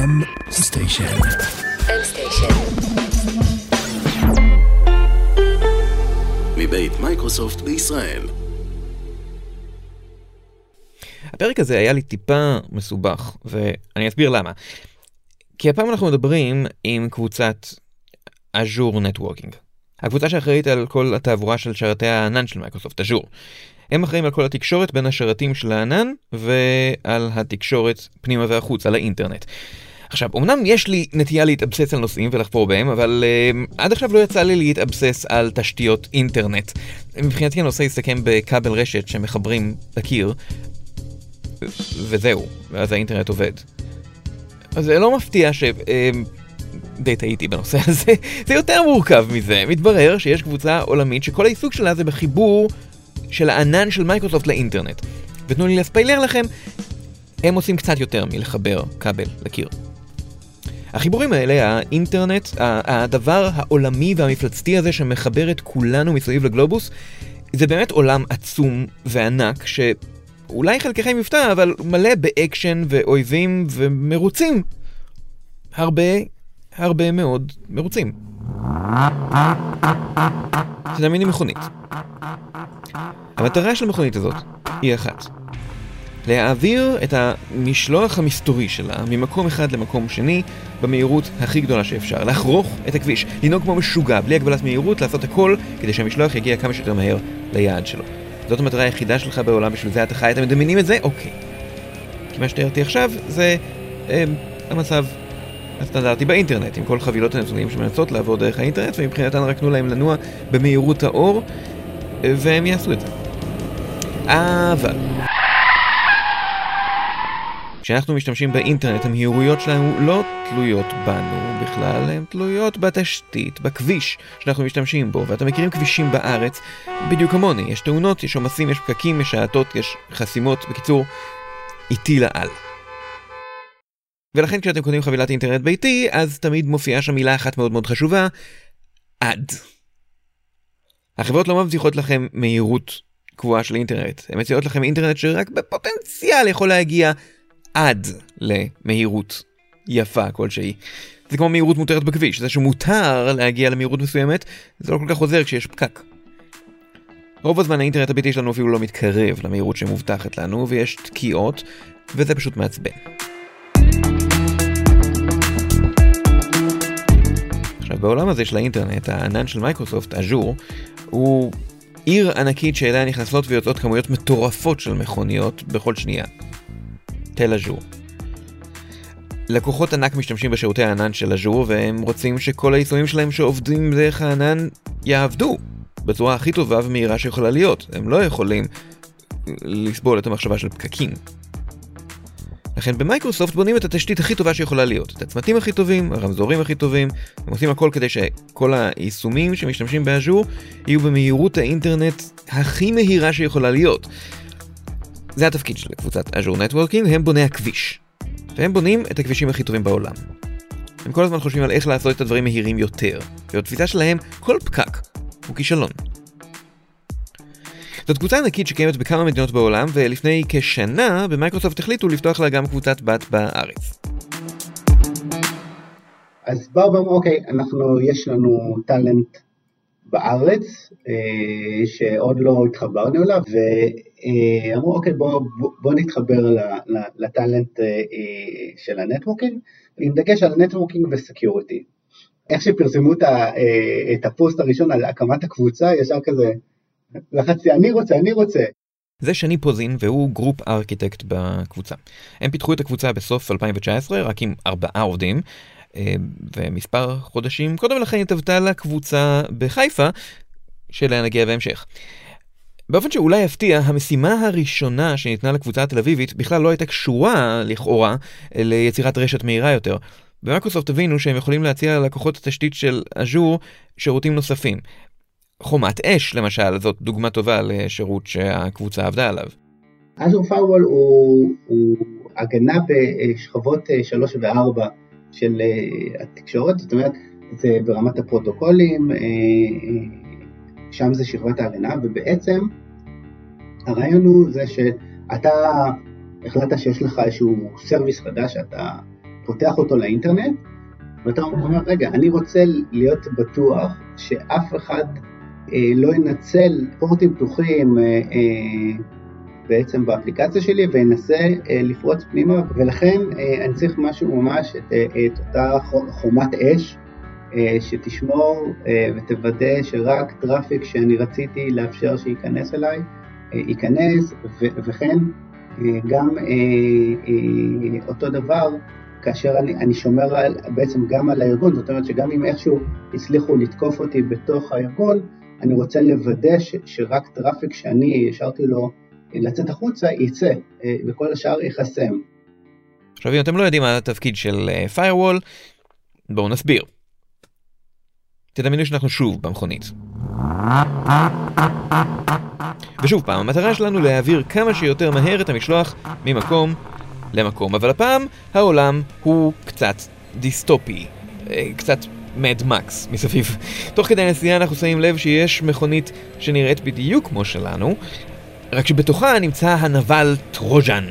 M Station. M Station. מבית מייקרוסופט בישראל. הפרק הזה היה לי טיפה מסובך, ואני אסביר למה. כי הפעם אנחנו מדברים עם קבוצת Azure Networking. הקבוצה שאחראית על כל התעבורה של שרתי הענן של מייקרוסופט Azure. הם אחראים על כל התקשורת בין השרתים של הענן ועל התקשורת פנימה והחוצה, אל האינטרנט. עכשיו, אמנם יש לי נטייה להתאבסס על נושאים ולחפור בהם, אבל uh, עד עכשיו לא יצא לי להתאבסס על תשתיות אינטרנט. מבחינתי הנושא יסתכם בכבל רשת שמחברים לקיר, וזהו, ואז האינטרנט עובד. אז זה לא מפתיע ש... Uh, די טעיתי בנושא הזה, זה יותר מורכב מזה. מתברר שיש קבוצה עולמית שכל העיסוק שלה זה בחיבור של הענן של מייקרוסופט לאינטרנט. ותנו לי לספיילר לכם, הם עושים קצת יותר מלחבר כבל לקיר. החיבורים האלה, האינטרנט, הדבר העולמי והמפלצתי הזה שמחבר את כולנו מסביב לגלובוס, זה באמת עולם עצום וענק, שאולי חלקכם יופתע, אבל מלא באקשן ואויבים ומירוצים. הרבה, הרבה מאוד מירוצים. תדמייני מכונית. המטרה של המכונית הזאת היא אחת. להעביר את המשלוח המסתורי שלה ממקום אחד למקום שני במהירות הכי גדולה שאפשר. לחרוך את הכביש, לנהוג כמו משוגע, בלי הגבלת מהירות, לעשות הכל כדי שהמשלוח יגיע כמה שיותר מהר ליעד שלו. זאת המטרה היחידה שלך בעולם, בשביל זה אתה חי, אתם מדמיינים את זה? אוקיי. כי מה שתיארתי עכשיו זה אה, המצב הסטנדרטי באינטרנט, עם כל חבילות הנתונים שמנסות לעבור דרך האינטרנט, ומבחינתן רק תנו להם לנוע במהירות האור, והם יעשו את זה. אבל... כשאנחנו משתמשים באינטרנט, המהירויות שלנו לא תלויות בנו בכלל, הן תלויות בתשתית, בכביש שאנחנו משתמשים בו, ואתם מכירים כבישים בארץ? בדיוק כמוני, יש תאונות, יש עומסים, יש פקקים, יש האטות, יש חסימות, בקיצור, איטי לאל. ולכן כשאתם קונים חבילת אינטרנט ביתי, אז תמיד מופיעה שם מילה אחת מאוד מאוד חשובה, עד. החברות לא מבטיחות לכם מהירות קבועה של אינטרנט, הן מציעות לכם אינטרנט שרק בפוטנציאל יכול להגיע עד למהירות יפה כלשהי. זה כמו מהירות מותרת בכביש, זה שמותר להגיע למהירות מסוימת, זה לא כל כך עוזר כשיש פקק. רוב הזמן האינטרנט הביתי שלנו אפילו לא מתקרב למהירות שמובטחת לנו, ויש תקיעות, וזה פשוט מעצבן. עכשיו, בעולם הזה של האינטרנט, הענן של מייקרוסופט, אג'ור, הוא עיר ענקית שאליה נכנסות ויוצאות כמויות מטורפות של מכוניות בכל שנייה. תל אג'ור. לקוחות ענק משתמשים בשירותי הענן של אג'ור והם רוצים שכל היישומים שלהם שעובדים דרך הענן יעבדו בצורה הכי טובה ומהירה שיכולה להיות. הם לא יכולים לסבול את המחשבה של פקקים. לכן במייקרוסופט בונים את התשתית הכי טובה שיכולה להיות. את הצמתים הכי טובים, הרמזורים הכי טובים, הם עושים הכל כדי שכל היישומים שמשתמשים באז'ור יהיו במהירות האינטרנט הכי מהירה שיכולה להיות. זה התפקיד של קבוצת Azure Networking, הם בוני הכביש. והם בונים את הכבישים הכי טובים בעולם. הם כל הזמן חושבים על איך לעשות את הדברים מהירים יותר, ובתפיסה שלהם כל פקק הוא כישלון. זאת קבוצה ענקית שקיימת בכמה מדינות בעולם, ולפני כשנה במייקרוסופט החליטו לפתוח לה גם קבוצת בת בארץ. אז באו ואמרו, אוקיי, אנחנו, יש לנו talent בארץ, אה, שעוד לא התחברנו אליו, ואמרו, אוקיי, בואו בוא נתחבר ל talent אה, של ה networking, עם דגש על networking ו security. איך שפרסמו את הפוסט הראשון על הקמת הקבוצה, ישר כזה, לחצתי, אני רוצה, אני רוצה. זה שני פוזין והוא group architect בקבוצה. הם פיתחו את הקבוצה בסוף 2019 רק עם ארבעה עובדים אה, ומספר חודשים קודם לכן התהוותה לה קבוצה בחיפה שאליה נגיע בהמשך. באופן שאולי יפתיע, המשימה הראשונה שניתנה לקבוצה התל אביבית בכלל לא הייתה קשורה, לכאורה, ליצירת רשת מהירה יותר. במייקרוסופט הבינו שהם יכולים להציע ללקוחות התשתית של אג'ור שירותים נוספים. חומת אש למשל, זאת דוגמה טובה לשירות שהקבוצה עבדה עליו. Azure Firewall הוא, הוא הגנה בשכבות 3 אה, ו-4 של אה, התקשורת, זאת אומרת, זה ברמת הפרוטוקולים, אה, שם זה שכבת ההגנה, ובעצם הרעיון הוא זה שאתה החלטת שיש לך איזשהו service חדש שאתה פותח אותו לאינטרנט, ואתה אומר, רגע, אני רוצה להיות בטוח שאף אחד אה, לא ינצל פורטים פתוחים אה, אה, בעצם באפליקציה שלי וינסה אה, לפרוץ פנימה, ולכן אה, אני צריך משהו ממש, את, אה, את אותה חומת אש, אה, שתשמור אה, ותוודא שרק traffic שאני רציתי לאפשר שייכנס אליי, אה, ייכנס, וכן גם אותו דבר כאשר אני, אני שומר על, בעצם גם על הארגון, זאת אומרת שגם אם איכשהו הצליחו לתקוף אותי בתוך הארגון, אני רוצה לוודא ש, שרק traffic שאני השארתי לו לצאת החוצה יצא, וכל השאר ייחסם. עכשיו אם אתם לא יודעים מה התפקיד של firewall, בואו נסביר. תדמיינו שאנחנו שוב במכונית. ושוב פעם, המטרה שלנו להעביר כמה שיותר מהר את המשלוח ממקום למקום, אבל הפעם העולם הוא קצת דיסטופי, אה, קצת מד מקס מסביב. תוך כדי הנסיעה אנחנו שמים לב שיש מכונית שנראית בדיוק כמו שלנו, רק שבתוכה נמצא הנבל טרוז'ן.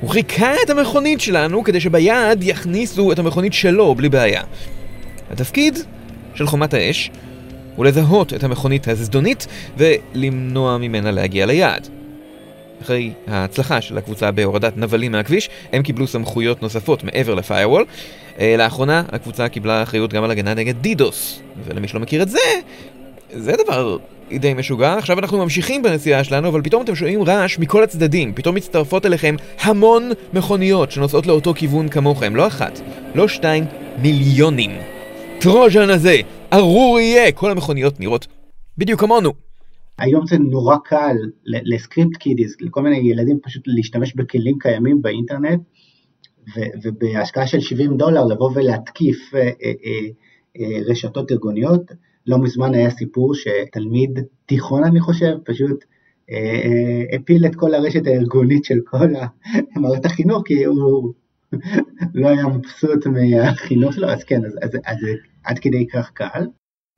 הוא חיכה את המכונית שלנו כדי שביד יכניסו את המכונית שלו בלי בעיה. התפקיד של חומת האש הוא לזהות את המכונית הזדונית ולמנוע ממנה להגיע ליעד. אחרי ההצלחה של הקבוצה בהורדת נבלים מהכביש, הם קיבלו סמכויות נוספות מעבר לפיירוול. אה, לאחרונה הקבוצה קיבלה אחריות גם על הגנה נגד דידוס, ולמי שלא מכיר את זה, זה דבר די משוגע. עכשיו אנחנו ממשיכים בנסיעה שלנו, אבל פתאום אתם שומעים רעש מכל הצדדים. פתאום מצטרפות אליכם המון מכוניות שנוסעות לאותו כיוון כמוכם. לא אחת, לא שתיים, מיליונים. טרוז'ן הזה, ארור יהיה! כל המכוניות נראות בדיוק כמונו. היום זה נורא קל לסקריפט קידיס, לכל מיני ילדים פשוט להשתמש בכלים קיימים באינטרנט, ובהשקעה של 70 דולר לבוא ולהתקיף אה, אה, אה, רשתות ארגוניות. לא מזמן היה סיפור שתלמיד תיכון, אני חושב, פשוט הפיל את כל הרשת הארגונית של כל מערכת החינוך, כי הוא לא היה מבסוט מהחינוך שלו, אז כן, אז, אז, אז עד כדי כך קל.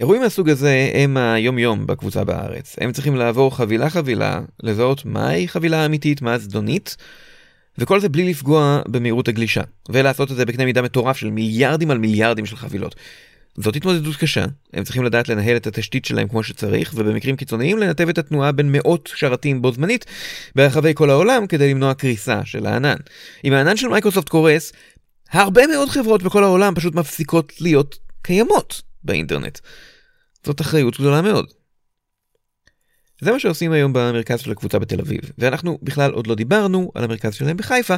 אירועים מהסוג הזה הם היום יום בקבוצה בארץ. הם צריכים לעבור חבילה חבילה, לזהות מהי חבילה אמיתית, מה זדונית, וכל זה בלי לפגוע במהירות הגלישה, ולעשות את זה בקנה מידה מטורף של מיליארדים על מיליארדים של חבילות. זאת התמודדות קשה, הם צריכים לדעת לנהל את התשתית שלהם כמו שצריך, ובמקרים קיצוניים לנתב את התנועה בין מאות שרתים בו זמנית ברחבי כל העולם כדי למנוע קריסה של הענן. אם הענן של מייקרוסופט קורס, הרבה מאוד חברות בכל העולם פשוט מפסיקות להיות קיימות באינטרנט. זאת אחריות גדולה מאוד. זה מה שעושים היום במרכז של הקבוצה בתל אביב, ואנחנו בכלל עוד לא דיברנו על המרכז שלהם בחיפה,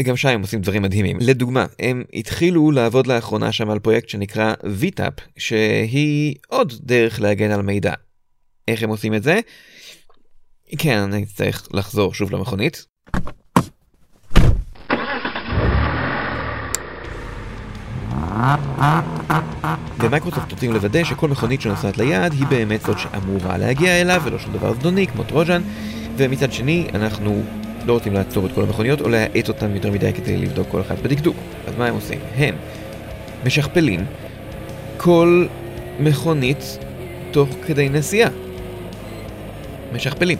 גם שם הם עושים דברים מדהימים. לדוגמה, הם התחילו לעבוד לאחרונה שם על פרויקט שנקרא VTAP, שהיא עוד דרך להגן על מידע. איך הם עושים את זה? כן, אני צריך לחזור שוב למכונית. ומייקרוסופט רוצים לוודא שכל מכונית שנוסעת ליעד היא באמת זאת שאמורה להגיע אליו ולא שום דבר זדוני כמו Trojan ומצד שני אנחנו לא רוצים לעצור את כל המכוניות או להאט אותן יותר מדי כדי לבדוק כל אחת בדקדוק. אז מה הם עושים? הם משכפלים כל מכונית תוך כדי נסיעה. משכפלים.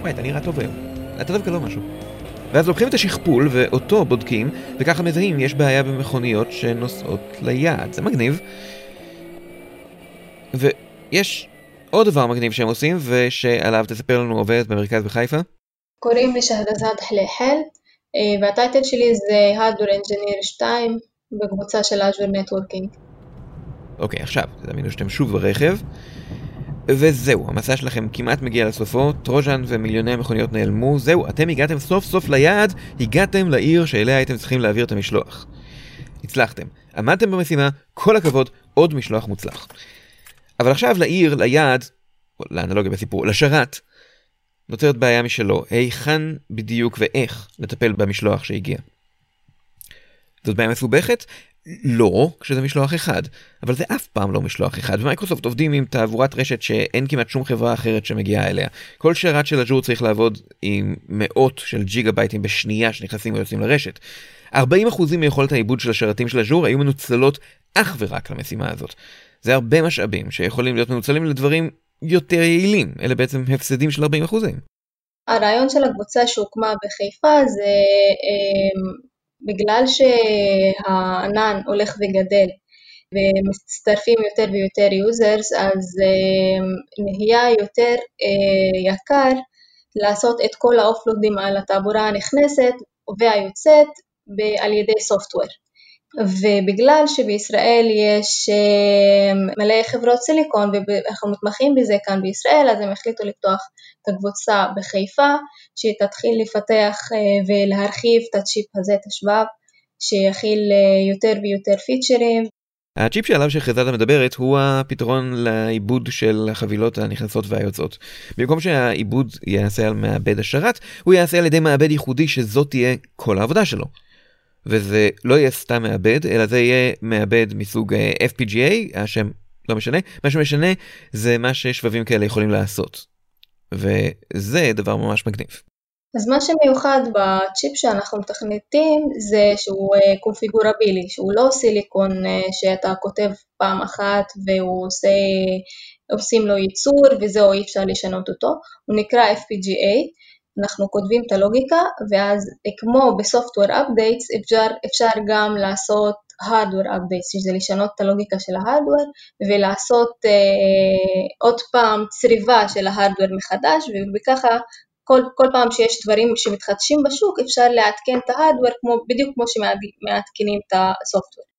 וואי, אתה נראה טוב היום. אתה דווקא לא משהו. ואז לוקחים את השכפול ואותו בודקים, וככה מזהים יש בעיה במכוניות שנוסעות ליעד. זה מגניב. ויש עוד דבר מגניב שהם עושים, ושעליו תספר לנו עובדת במרכז בחיפה. קוראים לי שהרזאד חליחל, אה, והטייטל שלי זה Hardware Engineer 2 בקבוצה של Azure Networking. אוקיי, עכשיו, תאמינו שאתם שוב ברכב. וזהו, המסע שלכם כמעט מגיע לסופו, טרוז'ן ומיליוני המכוניות נעלמו, זהו, אתם הגעתם סוף סוף ליעד, הגעתם לעיר שאליה הייתם צריכים להעביר את המשלוח. הצלחתם, עמדתם במשימה, כל הכבוד, עוד משלוח מוצלח. אבל עכשיו לעיר, ליעד, לאנלוגיה בסיפור, לשרת, נוצרת בעיה משלו, היכן בדיוק ואיך לטפל במשלוח שהגיע. זאת בעיה מסובכת? לא, כשזה משלוח אחד, אבל זה אף פעם לא משלוח אחד, ומייקרוסופט עובדים עם תעבורת רשת שאין כמעט שום חברה אחרת שמגיעה אליה. כל שרת של אג'ור צריך לעבוד עם מאות של ג'יגה בייטים בשנייה שנכנסים ויוצאים לרשת. 40% מיכולת העיבוד של השרתים של אג'ור היו מנוצלות אך ורק למשימה הזאת. זה הרבה משאבים שיכולים להיות מנוצלים לדברים יותר יעילים, אלה בעצם הפסדים של 40%. הרעיון של הקבוצה שהוקמה בחיפה זה בגלל שהענן הולך וגדל ומצטרפים יותר ויותר users, אז נהיה יותר יקר לעשות את כל האופלודים על התעבורה הנכנסת והיוצאת על ידי סופטוור. ובגלל שבישראל יש מלא חברות סיליקון ואנחנו מתמחים בזה כאן בישראל, אז הם החליטו לפתוח את הקבוצה בחיפה, שהיא תתחיל לפתח ולהרחיב את הצ'יפ הזה, את השבב, שיכיל יותר ויותר פיצ'רים. הצ'יפ שעליו שחזדה מדברת הוא הפתרון לעיבוד של החבילות הנכנסות והיוצאות. במקום שהעיבוד ייעשה על מעבד השרת, הוא ייעשה על ידי מעבד ייחודי שזאת תהיה כל העבודה שלו. וזה לא יהיה סתם מעבד, אלא זה יהיה מעבד מסוג אה, FPGA, השם לא משנה, מה שמשנה זה מה ששבבים כאלה יכולים לעשות. וזה דבר ממש מגניב. אז מה שמיוחד בצ'יפ שאנחנו מתכנתים זה שהוא אה, קונפיגורבילי, שהוא לא סיליקון אה, שאתה כותב פעם אחת והוא עושה, עושים לו ייצור וזהו אי אפשר לשנות אותו, הוא נקרא FPGA, אנחנו כותבים את הלוגיקה ואז כמו בסופטוור אפדייטס אפשר, אפשר גם לעשות hardware updates, שזה לשנות את הלוגיקה של ההארדוור ולעשות אה, עוד פעם צריבה של ההארדוור מחדש וככה כל, כל פעם שיש דברים שמתחדשים בשוק אפשר לעדכן את ההארדוור בדיוק כמו שמעדכנים את הסופטוור.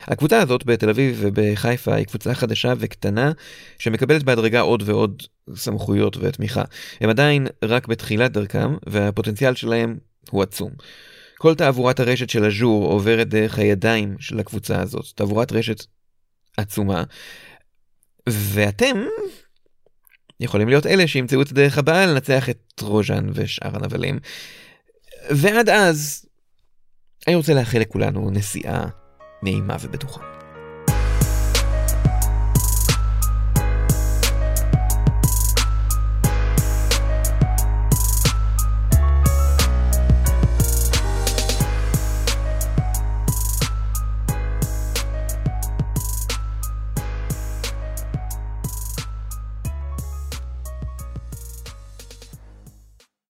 הקבוצה הזאת בתל אביב ובחיפה היא קבוצה חדשה וקטנה שמקבלת בהדרגה עוד ועוד סמכויות ותמיכה. הם עדיין רק בתחילת דרכם והפוטנציאל שלהם הוא עצום. כל תעבורת הרשת של אג'ור עוברת דרך הידיים של הקבוצה הזאת, תעבורת רשת עצומה. ואתם יכולים להיות אלה שימצאו את הדרך הבאה לנצח את רוז'אן ושאר הנבלים. ועד אז, אני רוצה לאחל לכולנו נסיעה נעימה ובטוחה.